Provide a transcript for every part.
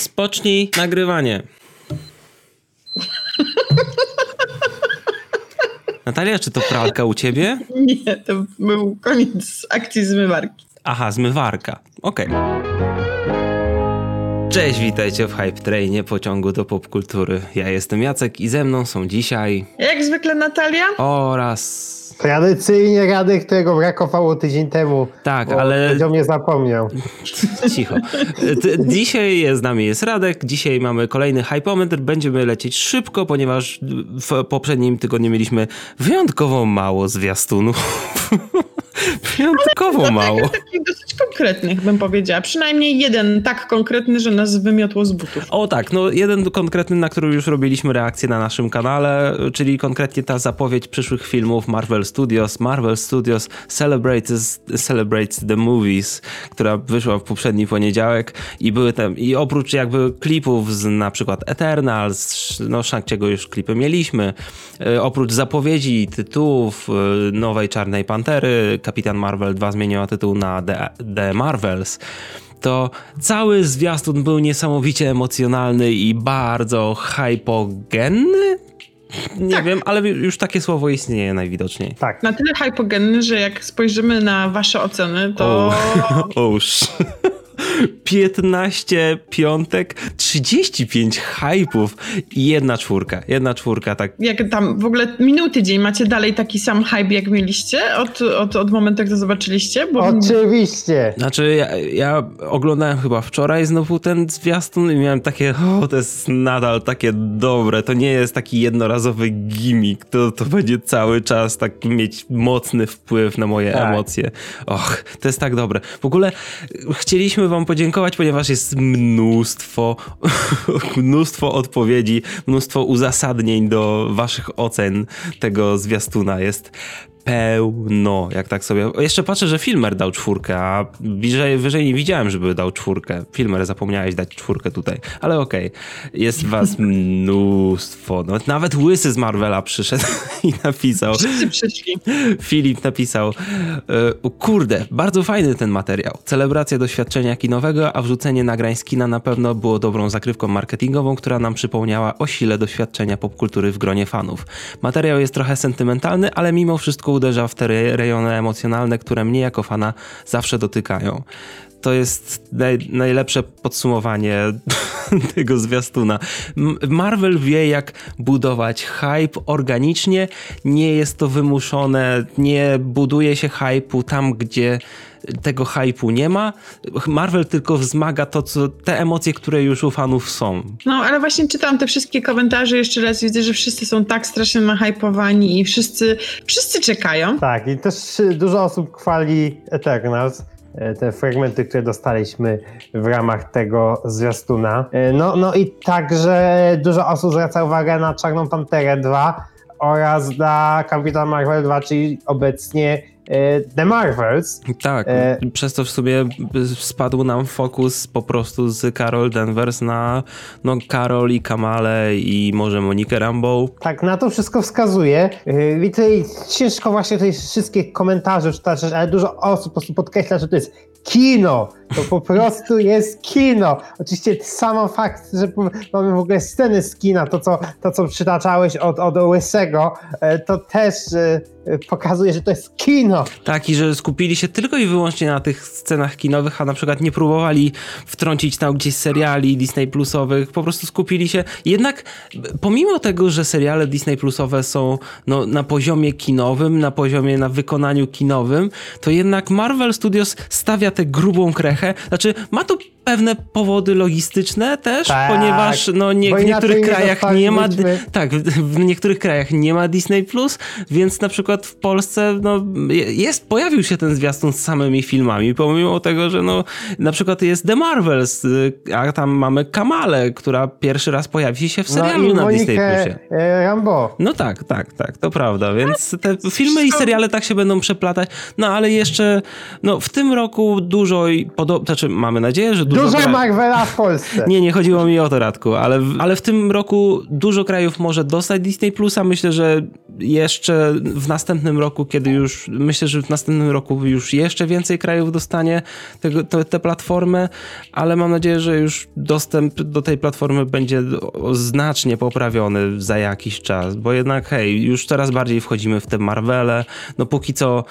Spocznij nagrywanie. Natalia, czy to pralka u ciebie? Nie, to był koniec akcji zmywarki. Aha, zmywarka. Okej. Cześć, witajcie w Hype Trainie pociągu do popkultury. Ja jestem Jacek i ze mną są dzisiaj Jak zwykle Natalia? oraz... Tradycyjnie Radek, którego brakowało tydzień temu. Tak, ale- Będzie mnie zapomniał. Cicho. Dzisiaj jest z nami jest Radek, dzisiaj mamy kolejny hypometr. Będziemy lecieć szybko, ponieważ w poprzednim tygodniu mieliśmy wyjątkowo mało zwiastunów. wyjątkowo mało. Takich dosyć konkretnych bym powiedziała. Przynajmniej jeden tak konkretny, że nas wymiotło z butów. O tak, no jeden konkretny, na który już robiliśmy reakcję na naszym kanale, czyli konkretnie ta zapowiedź przyszłych filmów Marvel Studios. Marvel Studios celebrates, celebrates the movies, która wyszła w poprzedni poniedziałek i były tam, i oprócz jakby klipów z na przykład Eternals, no Shang-Chi'ego już klipy mieliśmy, e, oprócz zapowiedzi tytułów e, nowej Czarnej Pantery, Kapitan Marvel 2 zmieniła tytuł na The, The Marvels, to cały zwiastun był niesamowicie emocjonalny i bardzo hypogenny. Nie Tak. wiem, ale już takie słowo istnieje najwidoczniej. Tak. Na tyle hypogenny, że jak spojrzymy na wasze oceny, to Oż. 15 piątek, 35 hypów i jedna czwórka. Jedna czwórka, tak. jak tam w ogóle minął tydzień, macie dalej taki sam hype, jak mieliście od, od, od momentu, jak to zobaczyliście? Bo Oczywiście. Znaczy, ja, ja oglądałem chyba wczoraj znowu ten zwiastun i miałem takie, o, to jest nadal takie dobre, to nie jest taki jednorazowy gimmick, to, to będzie cały czas tak mieć mocny wpływ na moje Tak. emocje. Och, to jest tak dobre. W ogóle chcieliśmy wam podziękować, ponieważ jest mnóstwo, mnóstwo odpowiedzi, mnóstwo uzasadnień do waszych ocen tego zwiastuna. Jest pełno, jak tak sobie... Jeszcze patrzę, że Filmer dał czwórkę, a bliżej, wyżej nie widziałem, żeby dał czwórkę. Filmer, zapomniałeś dać czwórkę tutaj, ale okej. Jest was mnóstwo. No, nawet Łysy z Marvela przyszedł i napisał... wszyscy przyszli. Filip napisał, e, kurde, bardzo fajny ten materiał. Celebracja doświadczenia kinowego, a wrzucenie nagrań z kina na pewno było dobrą zakrywką marketingową, która nam przypomniała o sile doświadczenia popkultury w gronie fanów. Materiał jest trochę sentymentalny, ale mimo wszystko uderza w te re- rejony emocjonalne, które mnie jako fana zawsze dotykają. To jest naj, najlepsze podsumowanie tego zwiastuna. Marvel wie, jak budować hype organicznie. Nie jest to wymuszone, nie buduje się hype'u tam, gdzie tego hype'u nie ma. Marvel tylko wzmaga to, co, te emocje, które już u fanów są. No, ale właśnie czytam te wszystkie komentarze jeszcze raz widzę, że wszyscy są tak strasznie nahypowani i wszyscy, wszyscy czekają. Tak, i też dużo osób chwali Eternals. e, Te fragmenty, które dostaliśmy w ramach tego zwiastuna. E, No, no i także dużo osób zwraca uwagę na Czarną Panterę 2 oraz na Kapitan Marvel 2, czyli obecnie The Marvels. Tak, E- przez to w sumie spadł nam fokus po prostu z Carol Danvers na no, Carol i Kamale i może Monikę Rambeau. Tak, na to wszystko wskazuje. Yy, I tutaj ciężko właśnie tutaj wszystkie komentarze czytać, ale dużo osób po prostu podkreśla, że to jest kino. To po prostu jest kino. Oczywiście sam fakt, że mamy w ogóle sceny z kina, to co, to, co przytaczałeś od, od Łysego, e, to też e, pokazuje, że to jest kino. Tak, i że skupili się tylko i wyłącznie na tych scenach kinowych, a na przykład nie próbowali wtrącić tam gdzieś seriali Disney Plusowych, po prostu skupili się. Jednak pomimo tego, że seriale Disney Plusowe są no, na poziomie kinowym, na poziomie, na wykonaniu kinowym, to jednak Marvel Studios stawia tę grubą krechę. Znaczy, ma to pewne powody logistyczne też, Tak, ponieważ no, nie, w niektórych krajach nie ma. Tak, w, niektórych krajach nie ma Disney Plus, więc na przykład w Polsce no, jest, pojawił się ten zwiastun z samymi filmami, pomimo tego, że no, na przykład jest The Marvels, y, a tam mamy Kamale, która pierwszy raz pojawi się w serialu no na Disney Plusie. e, Rambo. No tak, tak, tak, to prawda, więc te filmy i seriale tak się będą przeplatać, no ale jeszcze no, w tym roku dużo, i podo- znaczy mamy nadzieję, że dużo, dużo... Marvela w Polsce. Nie, nie chodziło mi o to, Radku, ale, w- ale w tym roku dużo krajów może dostać Disney Plusa. Myślę, że jeszcze w następnym roku, kiedy już, myślę, że w następnym roku już jeszcze więcej krajów dostanie tego, te, tę platformę, ale mam nadzieję, że już dostęp do tej platformy będzie znacznie poprawiony za jakiś czas, bo jednak hej, już coraz bardziej wchodzimy w te Marvele, no póki co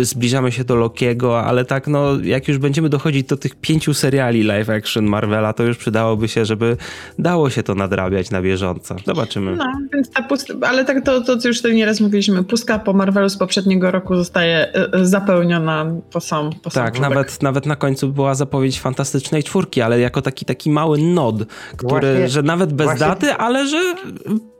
zbliżamy się do Lokiego, ale tak no, jak już będziemy dochodzić do tych pięciu seriali live action Marvela, to już przydałoby się, żeby dało się to nadrabiać na bieżąco. Zobaczymy. No, więc ta pustka, ale tak to, to co już tutaj nieraz mówiliśmy, pustka po Marvelu z poprzedniego roku zostaje e, e, zapełniona po sam, po sam Tak, wózek. nawet, nawet na końcu była zapowiedź fantastycznej czwórki, ale jako taki, taki mały nod, który, Właśnie- że nawet bez właśnie- daty, ale że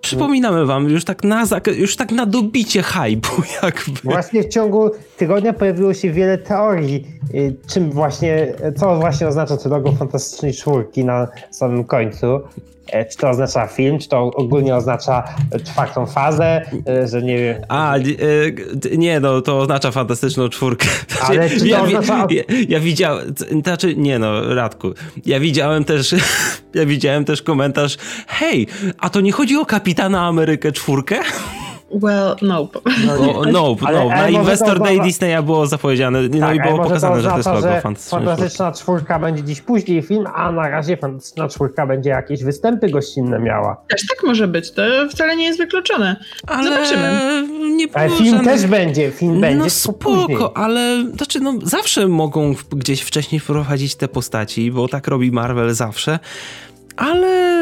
przypominamy wam, już tak na, zak- już tak na dobicie hype'u jakby. Właśnie w ciągu tygodnia pojawiło się wiele teorii, y, czym właśnie, co właśnie oznacza to logo Fantastycznej Czwórki na samym końcu. E, Czy to oznacza film, czy to ogólnie oznacza czwartą fazę, e, że nie wiem. A, e, nie no, to oznacza fantastyczną czwórkę. Ale czy to ja, oznacza- ja, ja widziałem, znaczy, nie no, Radku, ja widziałem też, ja widziałem też komentarz, hej, a to nie chodzi o Kapitana Amerykę czwórkę? Well, nope. O, no, Ale- no, ale na Investor to Day Disneya było zapowiedziane, no Tak, i ale było pokazane, to że to jest logo czwórki. Fantastyczna Czwórka będzie dziś później film, a na razie Fantastyczna Czwórka będzie jakieś występy gościnne miała. Też tak może być, to wcale nie jest wykluczone. Ale Zobaczymy. nie Ale film żadnych- też będzie, film będzie No tylko później. spoko, ale znaczy no zawsze mogą gdzieś wcześniej wprowadzić te postaci, bo tak robi Marvel zawsze. Ale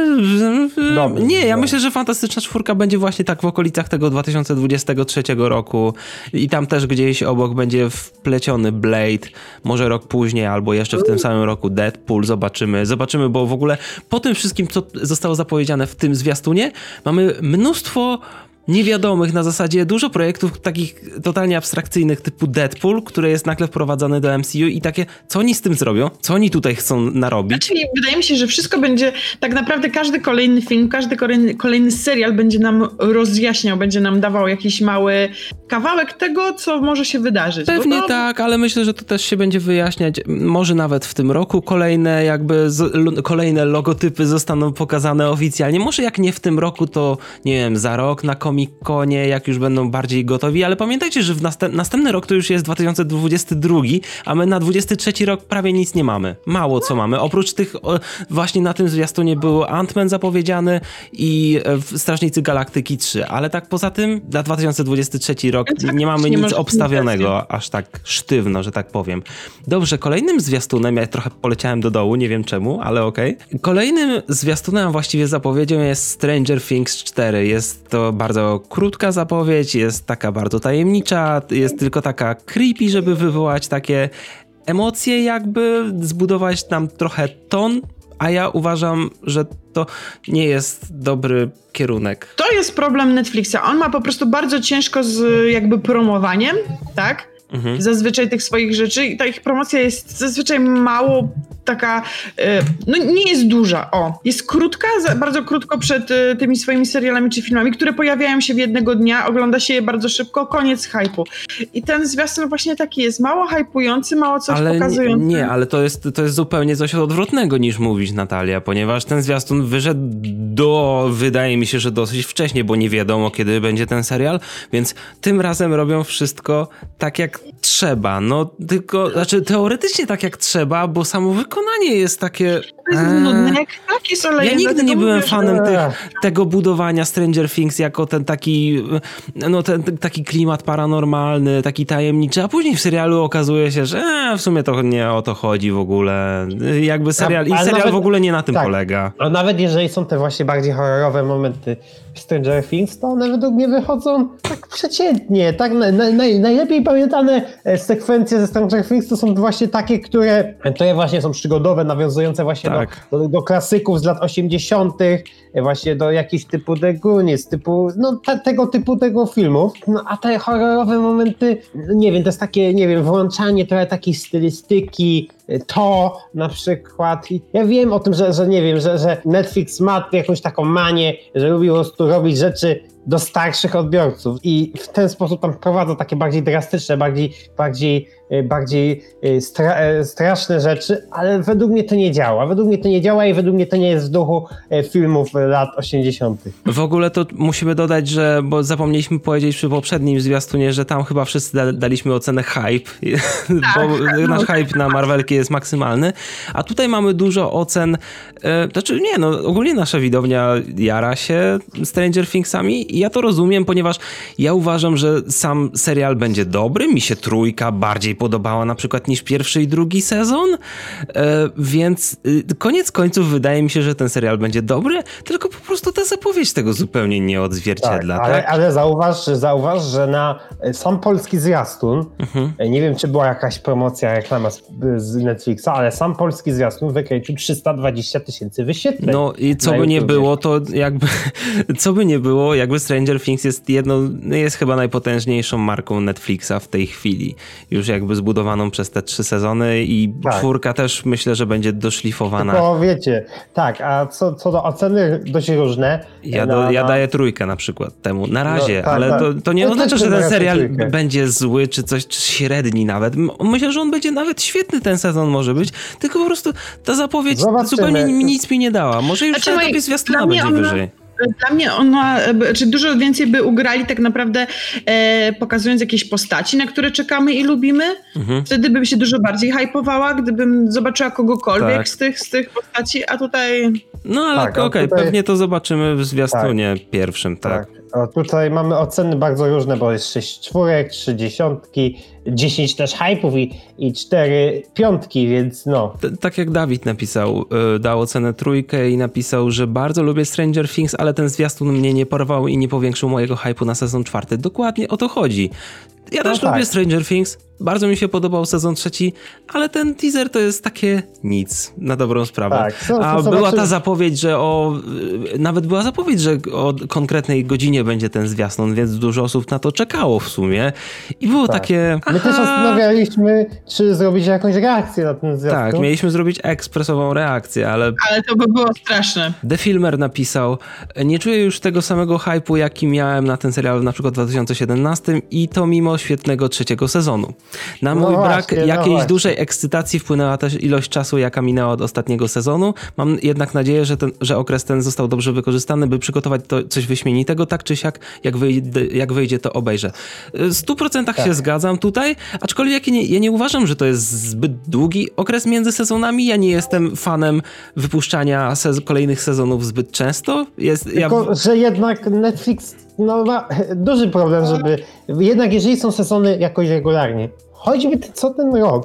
nie, ja dobrze. myślę, że Fantastyczna Czwórka będzie właśnie tak w okolicach tego 2023 roku. I tam też gdzieś obok będzie wpleciony Blade, może rok później albo jeszcze w tym samym roku Deadpool, zobaczymy, zobaczymy, bo w ogóle po tym wszystkim, co zostało zapowiedziane w tym zwiastunie, mamy mnóstwo niewiadomych na zasadzie dużo projektów takich totalnie abstrakcyjnych typu Deadpool, które jest nagle wprowadzane do MCU i takie, co oni z tym zrobią? Co oni tutaj chcą narobić? Czyli wydaje mi się, że wszystko będzie, tak naprawdę każdy kolejny film, każdy kolejny, kolejny serial będzie nam rozjaśniał, będzie nam dawał jakiś mały kawałek tego, co może się wydarzyć. Pewnie to- tak, ale myślę, że to też się będzie wyjaśniać. Może nawet w tym roku kolejne jakby z, kolejne logotypy zostaną pokazane oficjalnie. Może jak nie w tym roku, to nie wiem, za rok na Comic-Conie, jak już będą bardziej gotowi, ale pamiętajcie, że w następ, następny rok to już jest 2022, a my na 23 rok prawie nic nie mamy. Mało co mamy. Oprócz tych o, właśnie na tym zwiastunie był Ant-Man zapowiedziany i e, Strażnicy Galaktyki 3, ale tak poza tym na 2023 rok Więc nie mamy nic obstawionego aż tak sztywno, że tak powiem. Dobrze, kolejnym zwiastunem, ja trochę poleciałem do dołu, nie wiem czemu, ale okej. Kolejnym zwiastunem, właściwie zapowiedzią jest Stranger Things 4. Jest to bardzo krótka zapowiedź, jest taka bardzo tajemnicza, jest tylko taka creepy, żeby wywołać takie emocje jakby, zbudować nam trochę ton, a ja uważam, że to nie jest dobry kierunek. To jest problem Netflixa. On ma po prostu bardzo ciężko z jakby promowaniem, tak? Mhm. Zazwyczaj tych swoich rzeczy i ta ich promocja jest zazwyczaj mało taka, e, no nie jest duża, o. Jest krótka, bardzo krótko przed e, tymi swoimi serialami czy filmami, które pojawiają się w jednego dnia, ogląda się je bardzo szybko, koniec hypu. I ten zwiastun właśnie taki jest, mało hypujący, mało coś ale nie, pokazujący. nie, ale to jest, to jest zupełnie coś odwrotnego niż mówisz Natalia, ponieważ ten zwiastun wyszedł do, wydaje mi się, że dosyć wcześnie, bo nie wiadomo kiedy będzie ten serial, więc tym razem robią wszystko tak jak trzeba, no tylko, znaczy teoretycznie tak jak trzeba, bo samo wykonanie jest takie... To jest eee, nudne, jak taki ja nigdy nie byłem fanem tego budowania Stranger Things jako ten taki, no ten taki klimat paranormalny, taki tajemniczy, a później w serialu okazuje się, że e, w sumie to nie o to chodzi w ogóle. Jakby serial, i serial nawet- w ogóle nie na tym tak. polega. A nawet jeżeli są te właśnie bardziej horrorowe momenty Stranger Things, to one według mnie wychodzą tak przeciętnie. Tak na, na, naj, najlepiej pamiętane e, sekwencje ze Stranger Things to są właśnie takie, które, które właśnie są przygodowe, nawiązujące właśnie Tak. do, do, do klasyków z lat 80., e, właśnie do jakichś typu The Goonies, typu, no te, tego typu tego filmów. No a te horrorowe momenty, nie wiem, to jest takie, nie wiem, włączanie trochę takiej stylistyki, to na przykład. I Ja wiem o tym, że, że nie wiem, że, że Netflix ma jakąś taką manię, że lubi po prostu robić rzeczy do starszych odbiorców i w ten sposób tam prowadzą takie bardziej drastyczne, bardziej, bardziej, e, bardziej e, stra e, straszne rzeczy, ale według mnie to nie działa. Według mnie to nie działa i według mnie to nie jest w duchu filmów lat 80. W ogóle to musimy dodać, że, bo zapomnieliśmy powiedzieć przy poprzednim zwiastunie, że tam chyba wszyscy da daliśmy ocenę hype, tak, bo tak, nasz hype na Marvelki jest maksymalny, a tutaj mamy dużo ocen, e, znaczy nie, no ogólnie nasza widownia jara się Stranger Thingsami i ja to rozumiem, ponieważ ja uważam, że sam serial będzie dobry, mi się trójka bardziej podobała na przykład niż pierwszy i drugi sezon, e, więc y, koniec końców wydaje mi się, że ten serial będzie dobry, tylko po prostu ta zapowiedź tego zupełnie nie odzwierciedla. Tak, ale, tak? ale zauważ, zauważ, że na e, sam polski zwiastun, mhm. E, nie wiem czy była jakaś promocja, reklama z, Netflixa, ale sam polski zwiastun wykręcił 320 tysięcy wyświetleń. No i co by nie było, to jakby, co by nie było, jakby Stranger Things jest jedną, jest chyba najpotężniejszą marką Netflixa w tej chwili. Już jakby zbudowaną przez te trzy sezony i tak. czwórka też myślę, że będzie doszlifowana. Tylko wiecie, tak, a co, co do oceny dość różne. Ja, do, na, ja daję trójkę na przykład temu, na razie, no, tak, ale tak. To, to, nie no, oznacza, że ten serial trójkę. będzie zły, czy coś, czy średni nawet. Myślę, że on będzie nawet świetny ten sezon może być, tylko po prostu ta zapowiedź Zobaczymy. zupełnie nic mi nie dała. Może już znaczy, na etapie zwiastuna będzie ona... wyżej. Dla mnie ona, czy dużo więcej by ugrali tak naprawdę e, pokazując jakieś postaci, na które czekamy i lubimy. Mhm. Wtedy bym się dużo bardziej hypowała, gdybym zobaczyła kogokolwiek tak. z, tych, z tych postaci, a tutaj... No ale tak, okej, okay, tutaj... pewnie to zobaczymy w zwiastunie tak. pierwszym, tak. tak. O, tutaj mamy oceny bardzo różne, bo jest 6 czwórek, 3 dziesiątki, 10 też hype'ów i, i 4 piątki, więc no. T tak jak Dawid napisał, yy, dał ocenę trójkę i napisał, że bardzo lubię Stranger Things, ale ten zwiastun mnie nie porwał i nie powiększył mojego hype'u na sezon czwarty. Dokładnie o to chodzi. Ja no też tak. lubię Stranger Things, bardzo mi się podobał sezon trzeci, ale ten teaser to jest takie nic, na dobrą sprawę. Tak, so, so, A była ta zapowiedź, że o... Nawet była zapowiedź, że o konkretnej godzinie będzie ten zwiastun, więc dużo osób na to czekało w sumie. I było tak. takie... My też zastanawialiśmy, czy zrobić jakąś reakcję na ten zwiastun. Tak, mieliśmy zrobić ekspresową reakcję, ale... Ale to by było straszne. The Filmer napisał, nie czuję już tego samego hypu, jaki miałem na ten serial na przykład w 2017 i to mimo świetnego trzeciego sezonu. Na mój no brak właśnie, no jakiejś no dużej ekscytacji wpłynęła też ilość czasu, jaka minęła od ostatniego sezonu. Mam jednak nadzieję, że, ten, że okres ten został dobrze wykorzystany, by przygotować to coś wyśmienitego, tak czy siak, jak, wyjdzie, jak wyjdzie, to obejrzę. W 100% tak. się zgadzam tutaj, aczkolwiek ja nie, ja nie uważam, że to jest zbyt długi okres między sezonami. Ja nie jestem fanem wypuszczania sez kolejnych sezonów zbyt często. Jest, Tylko, ja... że jednak Netflix no, ma duży problem, żeby. Jednak jeżeli są sezony jakoś regularnie, choćby co ten rok,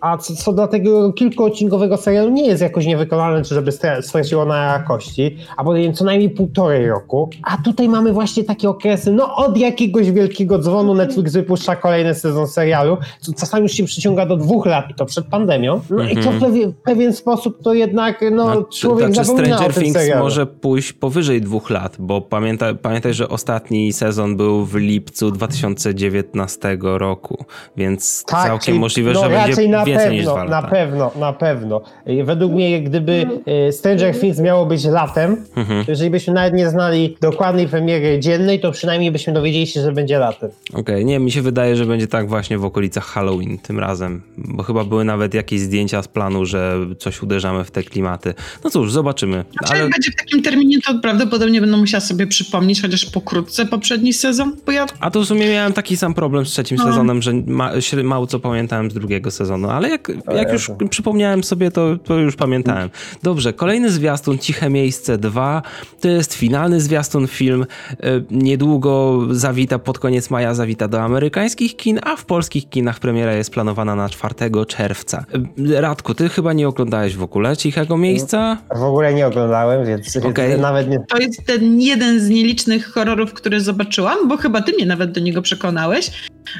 a co, co do tego kilkuodcinkowego serialu nie jest jakoś niewykonalne, czy żeby straciło na jakości, a powinien co najmniej półtorej roku. A tutaj mamy właśnie takie okresy, no od jakiegoś wielkiego dzwonu Netflix wypuszcza kolejny sezon serialu, co czasami już się przyciąga do dwóch lat i to przed pandemią. No mm -hmm. i to w mhm. pewien, sposób to jednak no, no człowiek znaczy, zapomina Stranger o Things serialu. może pójść powyżej dwóch lat, bo pamiętaj, pamiętaj, że ostatni sezon był w lipcu 2019 roku, więc tak, całkiem możliwe, no, że będzie na więcej niż dwa lata. Na pewno, na pewno. Według mnie, gdyby e, Stranger Things miało być latem, mhm. to jeżeli byśmy nawet nie znali dokładnej premiery dziennej, to przynajmniej byśmy dowiedzieli się, że będzie latem. Okej, okay. nie, mi się wydaje, że będzie tak właśnie w okolicach Halloween tym razem, bo chyba były nawet jakieś zdjęcia z planu, że coś uderzamy w te klimaty. No cóż, zobaczymy. Znaczy, Ale... jak będzie w takim terminie, to prawdopodobnie będę musiała sobie przypomnieć, chociaż pokrótce poprzedni sezon, bo ja... A to w sumie miałem taki sam problem z trzecim no. sezonem, że ma, mało co pamiętałem z drugiego sezonu, ale jak jak już przypomniałem sobie, to, to już pamiętałem. Dobrze, kolejny zwiastun, Ciche Miejsce 2, to jest finalny zwiastun film, e, niedługo zawita, pod koniec maja zawita do amerykańskich kin, a w polskich kinach premiera jest planowana na 4 czerwca. E, Radku, ty chyba nie oglądałeś w ogóle Cichego Miejsca? W ogóle nie oglądałem, więc, okay. nawet nie... To jest ten jeden z nielicznych horrorów, który zobaczyłam, bo chyba ty mnie nawet do niego przekonałeś.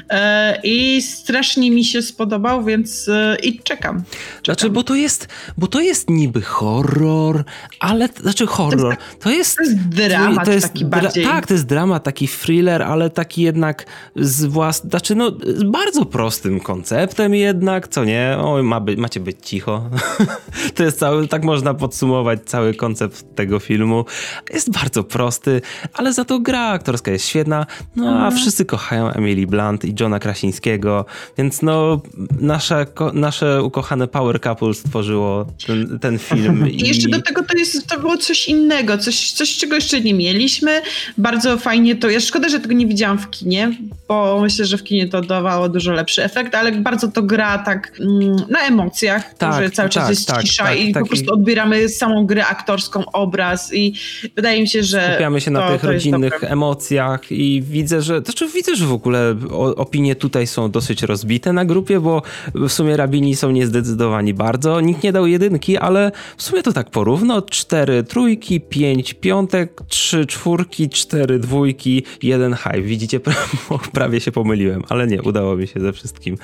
E, i strasznie mi się spodobał, więc e, i czekam. Znaczy, bo to jest, bo to jest niby horror, ale, znaczy horror, to jest... To jest dramat to jest taki bardziej. Tak, to jest dramat, taki thriller, ale taki jednak z włas... Znaczy, no, z bardzo prostym konceptem jednak, co nie? Oj, ma by, macie być cicho. to jest cały, tak można podsumować cały koncept tego filmu. Jest bardzo prosty, ale za to gra aktorska jest świetna, no a Mhm. wszyscy kochają Emily Blunt i Johna Krasińskiego, więc no, nasze, ko- nasze ukochane power couple stworzyło ten, ten film. I jeszcze do tego to, jest, to było coś innego, coś, coś, czego jeszcze nie mieliśmy. Bardzo fajnie to jest. Szkoda, że tego nie widziałam w kinie, bo myślę, że w kinie to dawało dużo lepszy efekt, ale bardzo to gra tak mm, na emocjach, Tak, że cały czas tak, jest tak, cisza tak, i tak. po prostu odbieramy samą grę aktorską, obraz i wydaje mi się, że Skupiamy się na to, tych to jest rodzinnych emocjach i widzę, że znaczy widzę, że w ogóle opinie tutaj są dosyć rozbite na grupie, bo w sumie rabini są niezdecydowani bardzo. Nikt nie dał jedynki, ale w sumie to tak porówno. Cztery trójki, pięć piątek, trzy czwórki, cztery dwójki, jeden hype. Widzicie, pra- prawie się pomyliłem, ale nie, udało mi się ze wszystkim.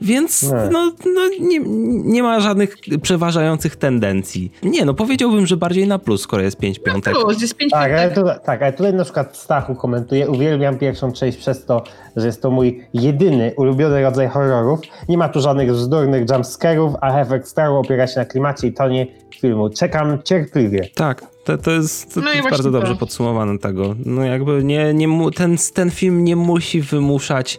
Więc Nie. no, no nie, nie ma żadnych przeważających tendencji. Nie, no powiedziałbym, że bardziej na plus, skoro jest pięć piątek. Plus, jest pięć Tak, ale, piątek. tu, tak, ale tutaj na przykład Stachu komentuje, uwielbiam pierwszą część przez to, że jest to mój jedyny ulubiony rodzaj horrorów. Nie ma tu żadnych bzdurnych jumpscarów, a efekt staru opiera się na klimacie i tonie filmu. Czekam cierpliwie. Tak, to, to jest, to, No jest bardzo to. dobrze podsumowane tego. No jakby nie, nie mu, ten, ten film nie musi wymuszać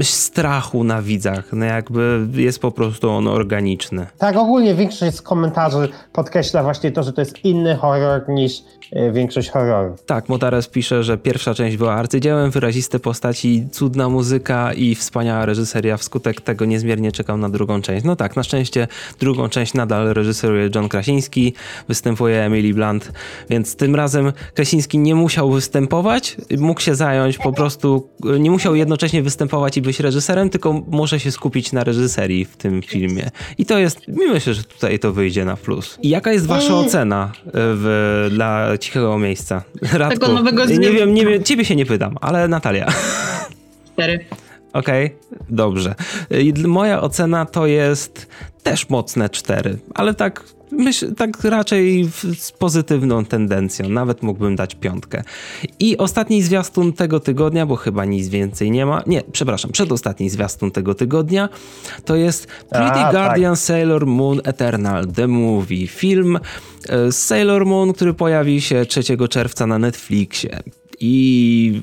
y, strachu na widzach. No jakby jest po prostu on organiczny. Tak, ogólnie większość z komentarzy podkreśla właśnie to, że to jest inny horror niż e, większość horrorów. Tak, Motares pisze, że pierwsza część była arcydziełem, wyraziste postaci, cudna muzyka i wspaniała reżyseria. Wskutek tego niezmiernie czekam na drugą część. No tak, na szczęście drugą część nadal reżyseruje John Krasiński, występuje Emily Blunt, więc tym razem Krasiński nie musiał występować, mógł się zająć po prostu, nie musiał jednocześnie występować i być reżyserem, tylko może się skupić na reżyserii w tym filmie. I to jest, myślę, że tutaj to wyjdzie na plus. I jaka jest wasza Mm. ocena y, w, dla cichego miejsca? Radku, nowego nie wiem, nie wiem, ciebie się nie pytam, ale Natalia. Cztery. Okej, dobrze. I dl- Moja ocena to jest też mocne 4, ale tak myśl, tak raczej z pozytywną tendencją. Nawet mógłbym dać piątkę. I ostatni zwiastun tego tygodnia, bo chyba nic więcej nie ma. Nie, przepraszam, przedostatni zwiastun tego tygodnia to jest Pretty A, tak. Guardian Sailor Moon Eternal, The Movie. Film e, z Sailor Moon, który pojawi się 3 czerwca na Netflixie. I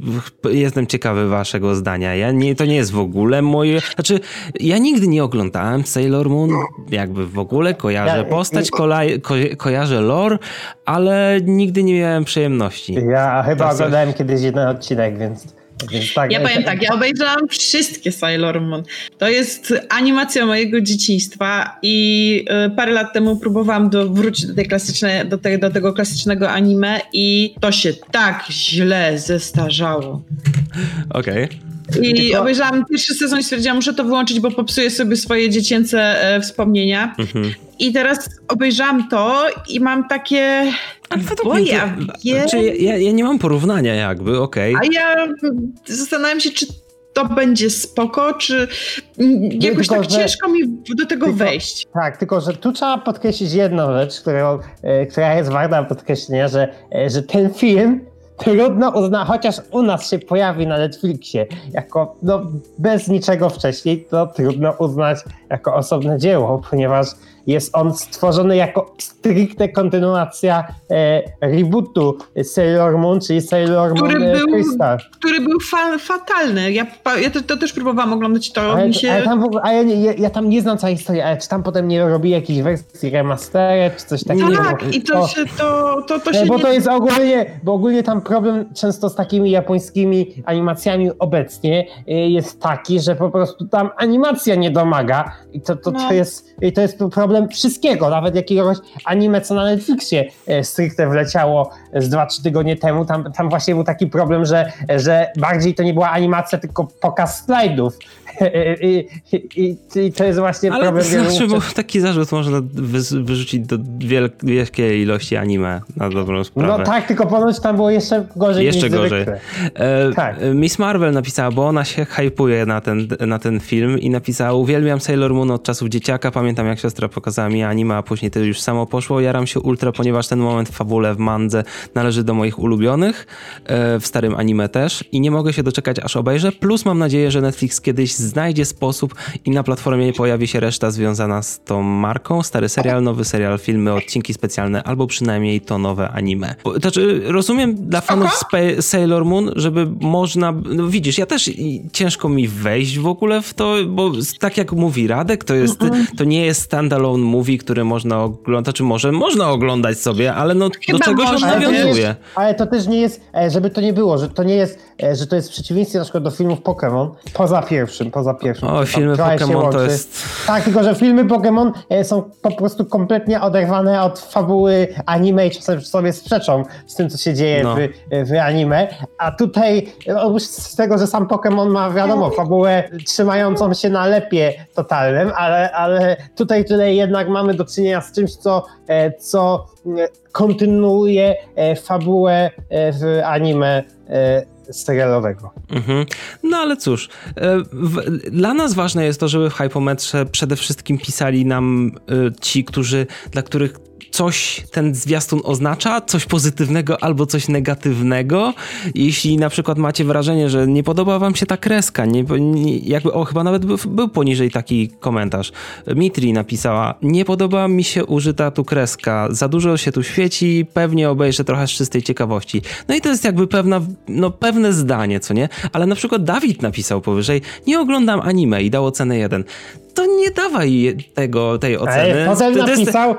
jestem ciekawy waszego zdania. Ja nie, to nie jest w ogóle moje. Znaczy, ja nigdy nie oglądałem Sailor Moon, jakby w ogóle kojarzę Ja- postać, kolaj, ko, kojarzę lore, ale nigdy nie miałem przyjemności. Ja chyba To coś- oglądałem kiedyś jeden odcinek, więc tak. Ja powiem tak, ja obejrzałam wszystkie Sailor Moon. To jest animacja mojego dzieciństwa i y, parę lat temu próbowałam do, wrócić do, tej klasycznej, do, te, do tego klasycznego anime i to się tak źle zestarzało. Okej. I Tylko- obejrzałam pierwszy sezon i stwierdziłam, muszę to wyłączyć, bo popsuję sobie swoje dziecięce e, wspomnienia. Mhm. I teraz obejrzałam to i mam takie... Ale według Bo mnie ja. Znaczy, ja, ja nie mam porównania jakby, okej. A ja zastanawiam się, czy to będzie spoko, czy jakoś tylko, tak że- ciężko mi do tego tylko- wejść. Tak, tylko że tu trzeba podkreślić jedną rzecz, którą, e, która jest warta podkreślenia, że, e, że ten film trudno uzna, chociaż u nas się pojawi na Netflixie jako no, bez niczego wcześniej, to trudno uznać jako osobne dzieło, ponieważ jest on stworzony jako stricte kontynuacja e, rebootu Sailor Moon, czyli Sailor Moon Który e, był- Crystal. Który był fa- fatalny. Ja, ja to, to też próbowałam oglądać to. Ale, mi się... ale tam w ogóle, a ja, ja, tam nie znam całej historii, ale czy tam potem nie robi jakiejś wersji remastered, czy coś takiego? tak, i to, się, to, to, to e, się bo nie... to jest ogólnie, bo ogólnie tam problem często z takimi japońskimi animacjami obecnie y, jest taki, że po prostu tam animacja nie domaga, I to, to, to, No. jest, i to jest problem wszystkiego, nawet jakiegoś anime, co na Netflixie e, stricte wleciało z 2-3 tygodnie temu. Tam, tam właśnie był taki problem, że, że bardziej to nie była animacja, tylko pokaz slajdów. I, i, i, to jest właśnie Ale problem uczestników. taki zarzut można wy- wyrzucić do wiel- wielkiej ilości anime na dobrą sprawę. No tak, tylko ponoć tam było jeszcze gorzej Jeszcze niż gorzej. E, Tak. Miss Marvel napisała, bo ona się hypuje na ten, na ten film i napisała, uwielbiam Sailor Moon od czasów dzieciaka, pamiętam jak siostra pokazała mi anime, a później to już samo poszło, jaram się ultra, ponieważ ten moment w fabule, w mandze należy do moich ulubionych, e, w starym anime też i nie mogę się doczekać aż obejrzę, plus mam nadzieję, że Netflix kiedyś znajdzie sposób i na platformie pojawi się reszta związana z tą marką, stary serial, nowy serial, filmy, odcinki specjalne, albo przynajmniej to nowe anime. Bo, Znaczy, rozumiem dla fanów Spa- Sailor Moon, żeby można, no widzisz, ja też ciężko mi wejść w ogóle w to, bo tak jak mówi Radek, to jest, to nie jest standalone movie, które można oglądać, czy może można oglądać sobie, ale no Chyba do czegoś można, Ale to, nie nawiązuje. jest, ale to też nie jest, e, żeby to nie było, że to nie jest, e, że to jest w przeciwieństwie na przykład do filmów Pokémon, poza pierwszym, poza pierwszym. O, filmy Pokémon to jest... Tak, tylko że filmy Pokémon e, są po prostu kompletnie oderwane od fabuły anime i czasem sobie sprzeczą z tym, co się dzieje No. w, w anime. A tutaj, oprócz z tego, że sam Pokémon ma, wiadomo, fabułę trzymającą się na lepie totalnym, ale, ale tutaj, tutaj jednak mamy do czynienia z czymś, co, co kontynuuje e, fabułę e, w anime e, serialowego. Mhm. No ale cóż, w, dla nas ważne jest to, żeby w Hypometrze przede wszystkim pisali nam ci, którzy, dla których coś ten zwiastun oznacza, coś pozytywnego albo coś negatywnego. Jeśli na przykład macie wrażenie, że nie podoba wam się ta kreska, nie, nie, jakby, o chyba nawet był, był poniżej taki komentarz. Mitri napisała, nie podoba mi się użyta tu kreska, za dużo się tu świeci, pewnie obejrzę trochę z czystej ciekawości. No i to jest jakby pewna, no pewne zdanie, co nie? Ale na przykład Dawid napisał powyżej, nie oglądam anime i dał ocenę 1. To nie dawaj tego, tej oceny. E, potem to, to jest, napisał,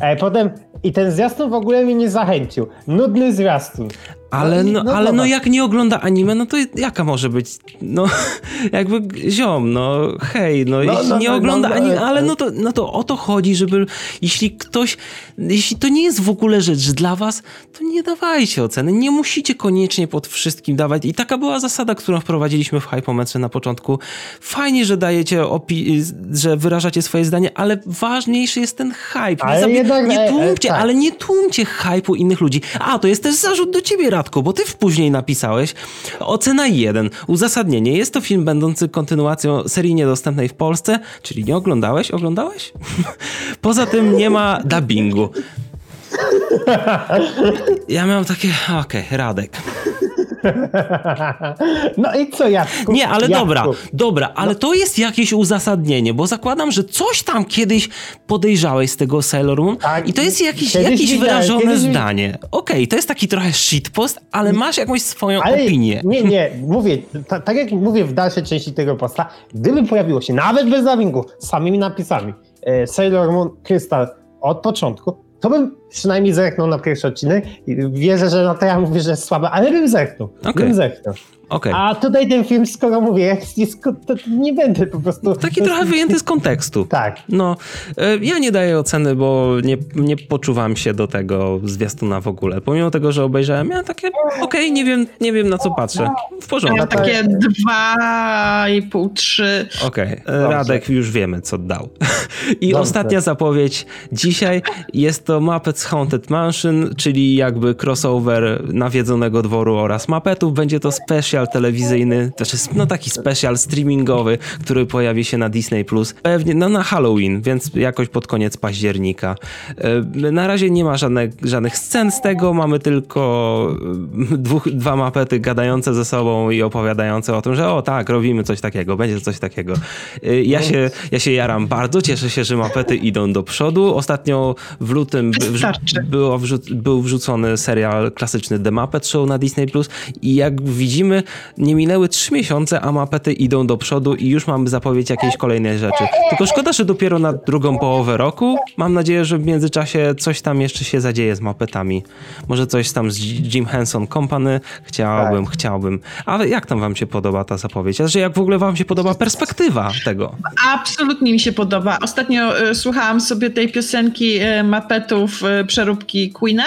e, potem i ten zwiastun w ogóle mnie nie zachęcił. Nudny zwiastun. Ale no, no ale no jak nie ogląda anime, no to jaka może być, no jakby ziom, no hej, no, jeśli no, nie no, ogląda no, no, anime, no. ale no to, no to o to chodzi, żeby jeśli ktoś, jeśli to nie jest w ogóle rzecz dla was, to nie dawajcie oceny, nie musicie koniecznie pod wszystkim dawać i taka była zasada, którą wprowadziliśmy w Hypometrze na początku. Fajnie, że dajecie opi- że wyrażacie swoje zdanie, ale ważniejszy jest ten hype. Ale nie, zabi- jednak- nie e, e, tłumcie, tak. ale nie tłumcie hype'u innych ludzi. A, to jest też zarzut do ciebie, Radku, bo ty później napisałeś ocena 1. Uzasadnienie. Jest to film będący kontynuacją serii niedostępnej w Polsce, czyli nie oglądałeś? Oglądałeś? Poza tym nie ma dubbingu. Ja miałem takie, okej, Radek. No i co, Jacku? Nie, ale Jacku? dobra, dobra, ale to jest jakieś uzasadnienie, bo zakładam, że coś tam kiedyś podejrzałeś z tego Sailor Moon Tak, i to jest jakieś, kiedyś jakieś wyrażone kiedyś zdanie. Okej, to jest taki trochę shitpost, ale masz jakąś swoją Ale opinię. nie, nie, mówię, ta, tak jak mówię w dalszej części tego posta, gdyby pojawiło się, nawet bez zawingu, z samymi napisami, e, Sailor Moon Crystal od początku, to bym przynajmniej zerknął na pierwszy odcinek wierzę, że na to ja mówię, że jest słabe, ale bym zerknął, Okej. bym zerknął. Okej. A tutaj ten film, skoro mówię, to nie będę po prostu... Taki trochę wyjęty z kontekstu. Tak. No, e, ja nie daję oceny, bo nie, nie poczuwam się do tego zwiastuna w ogóle. Pomimo tego, że obejrzałem, ja takie, okej, nie wiem, nie wiem na co patrzę. W Ja porządku. takie dwa i pół, trzy. Okej, e, Dobrze. Radek już wiemy, co dał. I Dobrze. ostatnia zapowiedź dzisiaj jest to Muppets Haunted Mansion, czyli jakby crossover nawiedzonego dworu oraz Muppetów. Będzie to special telewizyjny, znaczy no taki special streamingowy, który pojawi się na Disney+. Plus. Pewnie no, na Halloween, więc jakoś pod koniec października. E, Na razie nie ma żadnych, żadnych scen z tego, mamy tylko e, dwóch, dwa Muppety gadające ze sobą i opowiadające o tym, że o tak, robimy coś takiego, będzie coś takiego. E, Ja się, ja się jaram bardzo, cieszę się, że Muppety idą do przodu. Ostatnio w lutym było wrzu- był wrzucony serial klasyczny The Muppet Show na Disney+. Plus i jak widzimy, nie minęły trzy miesiące, a mapety idą do przodu i już mamy zapowiedź jakiejś kolejnej rzeczy. Tylko szkoda, że dopiero na drugą połowę roku. Mam nadzieję, że w międzyczasie coś tam jeszcze się zadzieje z mapetami. Może coś tam z Jim Henson Company. Chciałbym, Tak. chciałbym. Ale jak tam wam się podoba ta zapowiedź? Że jak w ogóle wam się podoba perspektywa tego? Absolutnie mi się podoba. Ostatnio e, słuchałam sobie tej piosenki e, mapetów e, przeróbki Queena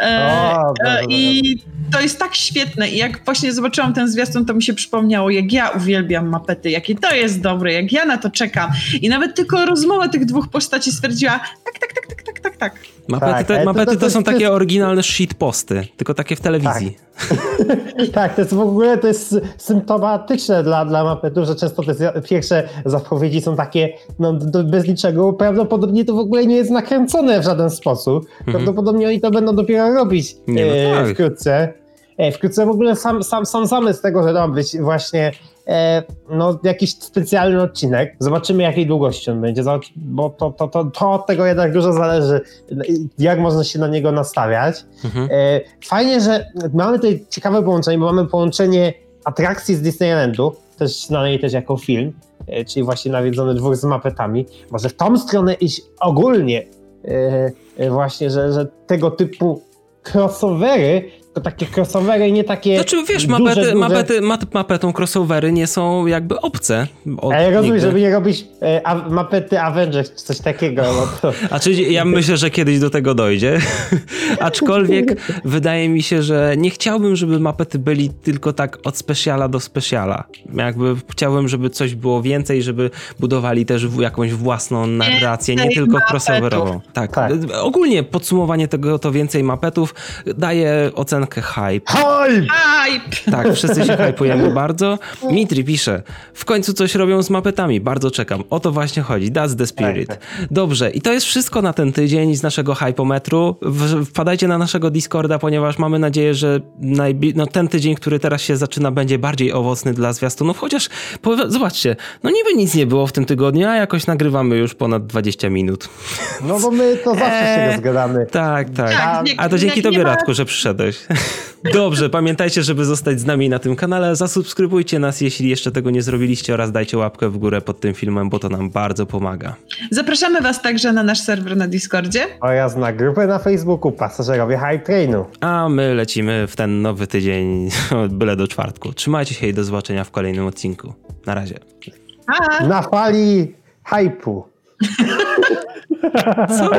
e, O, dobra, e, i to jest tak świetne i jak właśnie zobaczyłam ten zwiastun, to mi się przypomniało, jak ja uwielbiam mapety, jakie to jest dobre, jak ja na to czekam. I nawet tylko rozmowa tych dwóch postaci stwierdziła, tak, tak, tak, tak, tak, tak, tak. Mapety, Tak, to, ale to- mapety to- to, to są takie oryginalne shitposty, tylko takie w telewizji. Tak, to jest w ogóle to jest symptomatyczne dla, dla mapetów, że często te pierwsze zapowiedzi są takie no, do, bez niczego. Prawdopodobnie to w ogóle nie jest nakręcone w żaden sposób. Prawdopodobnie oni to będą dopiero robić Mhm. Nie, no e, tak. wkrótce. Wkrótce w ogóle sam, sam, sam zamysł tego, że ma być właśnie e, no, jakiś specjalny odcinek. Zobaczymy jakiej długości on będzie, bo to, to, to, to od tego jednak dużo zależy, jak można się na niego nastawiać. Mhm. E, Fajnie, że mamy tutaj ciekawe połączenie, bo mamy połączenie atrakcji z Disneylandu, też znanej też jako film, e, czyli właśnie nawiedzony dwór z mapetami. Może w tą stronę iść ogólnie właśnie, że, że tego typu crossovery, to takie crossovery, nie takie Znaczy, wiesz, duże, mapety, duże. mapety, map, mapetom crossovery nie są jakby obce. Od Ale rozumiem, nigdy. żeby nie robić e, a, mapety Avengers czy coś takiego. No to, A czy ja myślę, że kiedyś do tego dojdzie. Aczkolwiek wydaje mi się, że nie chciałbym, żeby mapety byli tylko tak od specjala do specjala. Jakby chciałbym, żeby coś było więcej, żeby budowali też w- jakąś własną narrację, nie tylko mapetów. crossoverową. Tak. Tak. Ogólnie podsumowanie tego to więcej mapetów daje ocenkę hype. Hype! Hype! Tak, wszyscy się hypujemy bardzo. Mitri pisze, w końcu coś robią z mapetami, bardzo czekam. O to właśnie chodzi, that's the spirit. Tak, Dobrze, i to jest wszystko na ten tydzień z naszego hypometru. Wpadajcie na naszego Discorda, ponieważ mamy nadzieję, że najbi- no, ten tydzień, który teraz się zaczyna, będzie bardziej owocny dla zwiastunów, chociaż zobaczcie, no niby nic nie było w tym tygodniu, a jakoś nagrywamy już ponad 20 minut. No bo my to zawsze się Eee. rozgadamy. Tak, tak. Tak, nie- A to dzięki tobie, ma- Radku, że przyszedłeś. Dobrze, pamiętajcie, żeby zostać z nami na tym kanale. Zasubskrybujcie nas, jeśli jeszcze tego nie zrobiliście oraz dajcie łapkę w górę pod tym filmem, bo to nam bardzo pomaga. Zapraszamy Was także na nasz serwer na Discordzie. Oraz na grupę na Facebooku Pasażerowie Hype Trainu. A my lecimy w ten nowy tydzień, byle do czwartku. Trzymajcie się i do zobaczenia w kolejnym odcinku. Na razie. Pa! Na fali hypu. Co?